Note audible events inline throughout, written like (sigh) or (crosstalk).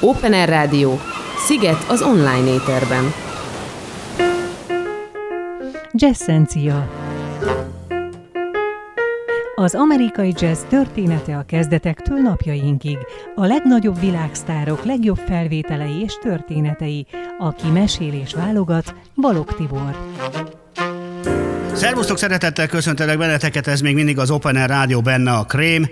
Open Air Rádió. Sziget az online éterben. Jazzencia. Az amerikai jazz története a kezdetektől napjainkig. A legnagyobb világsztárok legjobb felvételei és történetei. Aki mesél és válogat, Balog Tibor. Szervusztok, szeretettel köszöntelek benneteket, ez még mindig az Open Air Rádió benne a krém,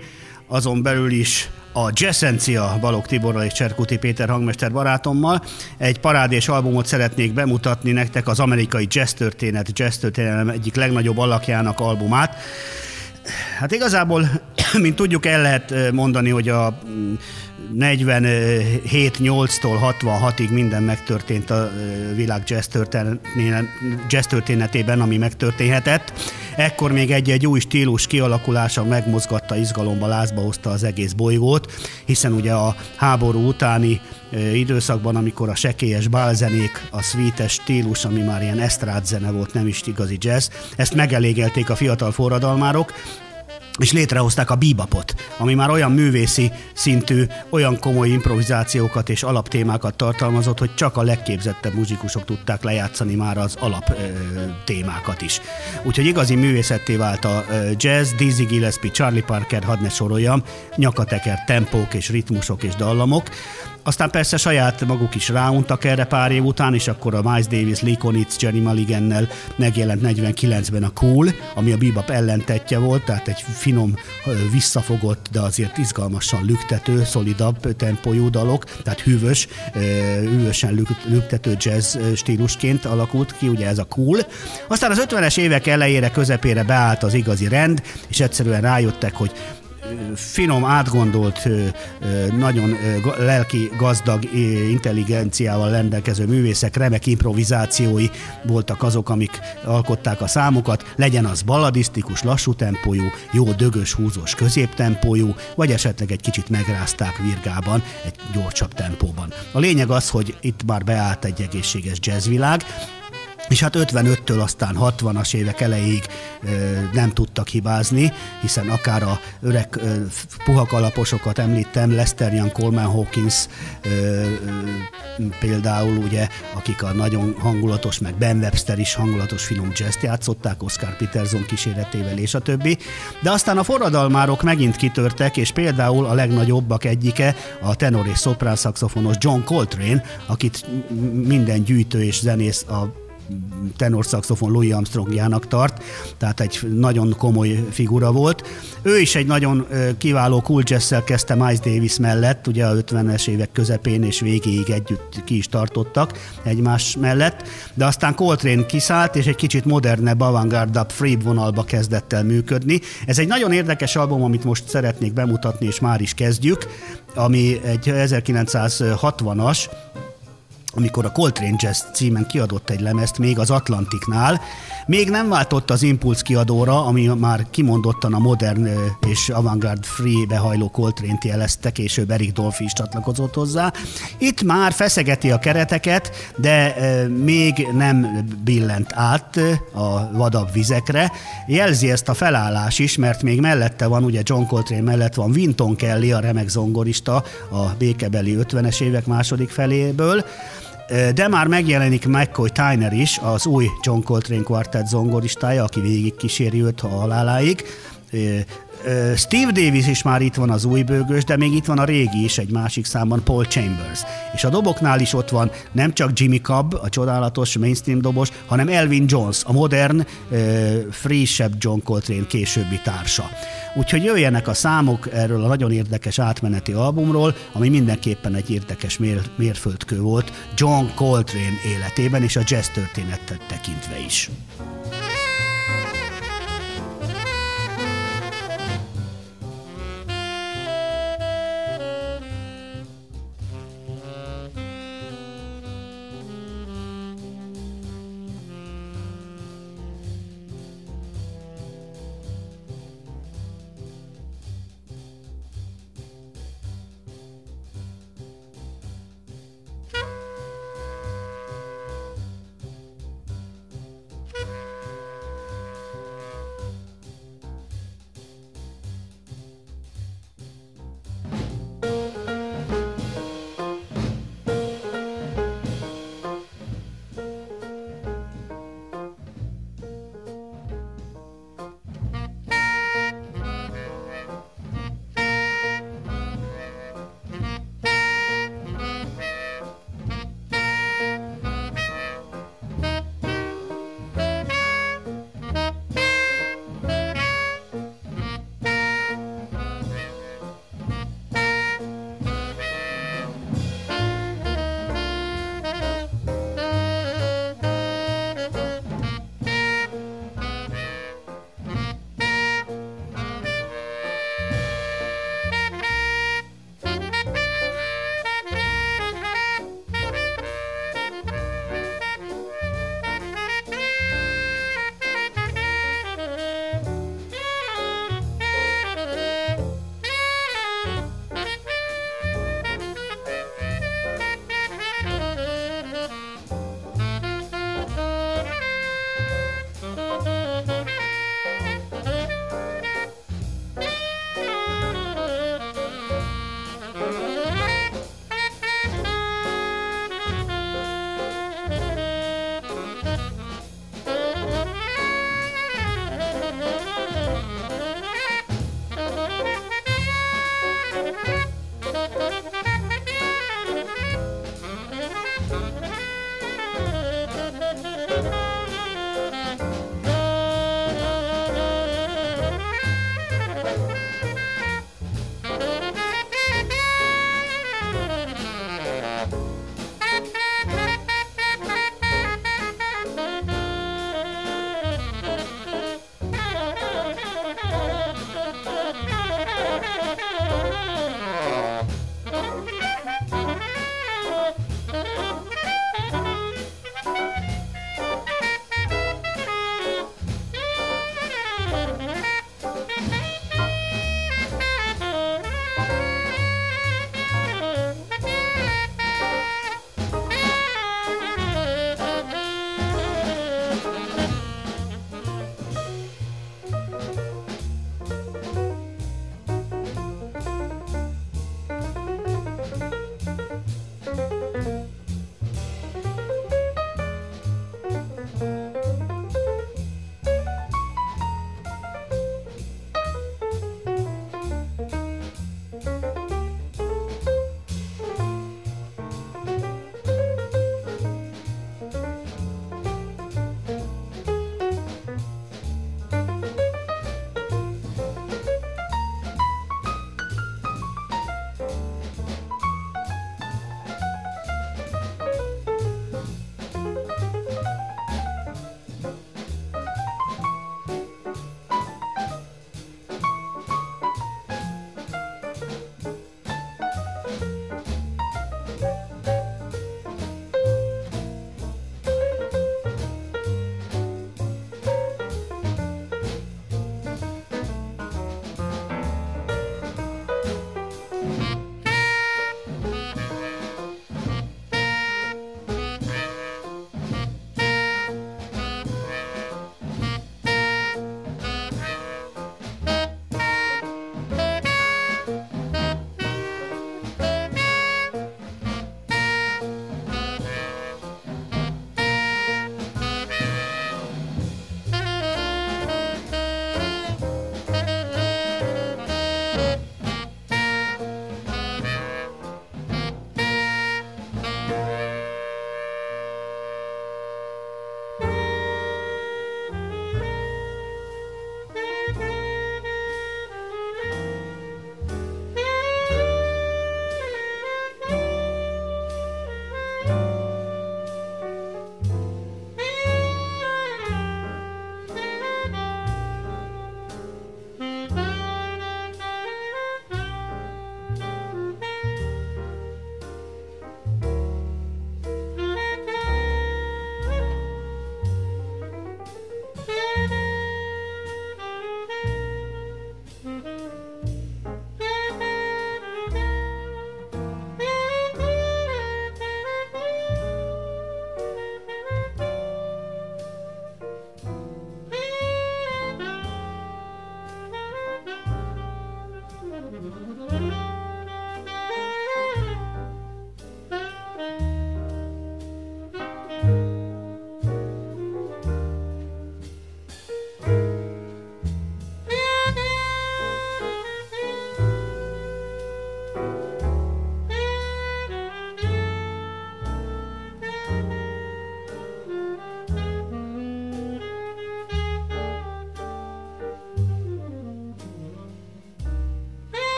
azon belül is a Jazzencia Balog Tiborral és Cserkuti Péter hangmester barátommal. Egy parádés albumot szeretnék bemutatni nektek, az amerikai jazz történet, jazz történelem egyik legnagyobb alakjának albumát. Hát igazából, (clears throat) mint tudjuk, el lehet mondani, hogy a 47-8-tól 66-ig minden megtörtént a világ jazz történetében, ami megtörténhetett. Ekkor még egy-egy új stílus kialakulása megmozgatta, izgalomba, lázba hozta az egész bolygót, hiszen ugye a háború utáni időszakban, amikor a sekélyes bálzenék, a sweetes stílus, ami már ilyen esztrád zene volt, nem is igazi jazz, ezt megelégelték a fiatal forradalmárok, és létrehozták a bebopot, ami már olyan művészi szintű, olyan komoly improvizációkat és alaptémákat tartalmazott, hogy csak a legképzettebb muzsikusok tudták lejátszani már az alap ö, témákat is. Úgyhogy igazi művészetté vált a jazz, Dizzy Gillespie, Charlie Parker, hadd ne soroljam, nyakateker tempók és ritmusok és dallamok. Aztán persze saját maguk is ráuntak erre pár év után, és akkor a Miles Davis, Lee Konitz, Jenny Mulligannel megjelent 49-ben a Cool, ami a bebop ellentetje volt, tehát egy finom, visszafogott, de azért izgalmasan lüktető, szolidabb tempójú dalok, tehát hűvös, hűvösen lüktető jazz stílusként alakult ki, ugye ez a Cool. Aztán az 50-es évek elejére, közepére beállt az igazi rend, és egyszerűen rájöttek, hogy finom, átgondolt, nagyon lelki gazdag intelligenciával rendelkező művészek, remek improvizációi voltak azok, amik alkották a számokat, legyen az balladisztikus, lassú tempójú, jó dögös, húzós középtempójú, vagy esetleg egy kicsit megrázták virgában, egy gyorsabb tempóban. A lényeg az, hogy itt már beállt egy egészséges jazzvilág, és hát 55-től aztán 60-as évek elejéig ö, nem tudtak hibázni, hiszen akár a öreg ö, puhak alaposokat említem, Lester Young, Coleman Hawkins ö, ö, például, ugye, akik a nagyon hangulatos, meg Ben Webster is hangulatos finom jazz játszották, Oscar Peterson kíséretével és a többi. De aztán a forradalmárok megint kitörtek, és például a legnagyobbak egyike a tenor és szoprán szaxofonos John Coltrane, akit minden gyűjtő és zenész a tenorszaxofon Louis Armstrongjának tart, tehát egy nagyon komoly figura volt. Ő is egy nagyon kiváló cool jazz kezdte Miles Davis mellett, ugye a 50-es évek közepén és végéig együtt ki is tartottak egymás mellett, de aztán Coltrane kiszállt, és egy kicsit modernebb, avantgardabb, free vonalba kezdett el működni. Ez egy nagyon érdekes album, amit most szeretnék bemutatni, és már is kezdjük, ami egy 1960-as, amikor a Coltrane Jazz címen kiadott egy lemezt még az Atlantiknál, még nem váltott az Impulse kiadóra, ami már kimondottan a modern és avantgard free behajló Coltrane-t jelezte, később Eric Dolphy is csatlakozott hozzá. Itt már feszegeti a kereteket, de még nem billent át a vadabb vizekre. Jelzi ezt a felállás is, mert még mellette van, ugye John Coltrane mellett van Winton Kelly, a remek zongorista a békebeli 50-es évek második feléből, de már megjelenik McCoy Tyner is, az új John Coltrane Quartet zongoristája, aki végig kíséri őt a haláláig. Steve Davis is már itt van az új bőgős, de még itt van a régi is egy másik számban, Paul Chambers. És a doboknál is ott van nem csak Jimmy Cobb, a csodálatos mainstream dobos, hanem Elvin Jones, a modern, frissebb John Coltrane későbbi társa. Úgyhogy jöjjenek a számok erről a nagyon érdekes átmeneti albumról, ami mindenképpen egy érdekes mér, mérföldkő volt John Coltrane életében és a jazz történetet tekintve is.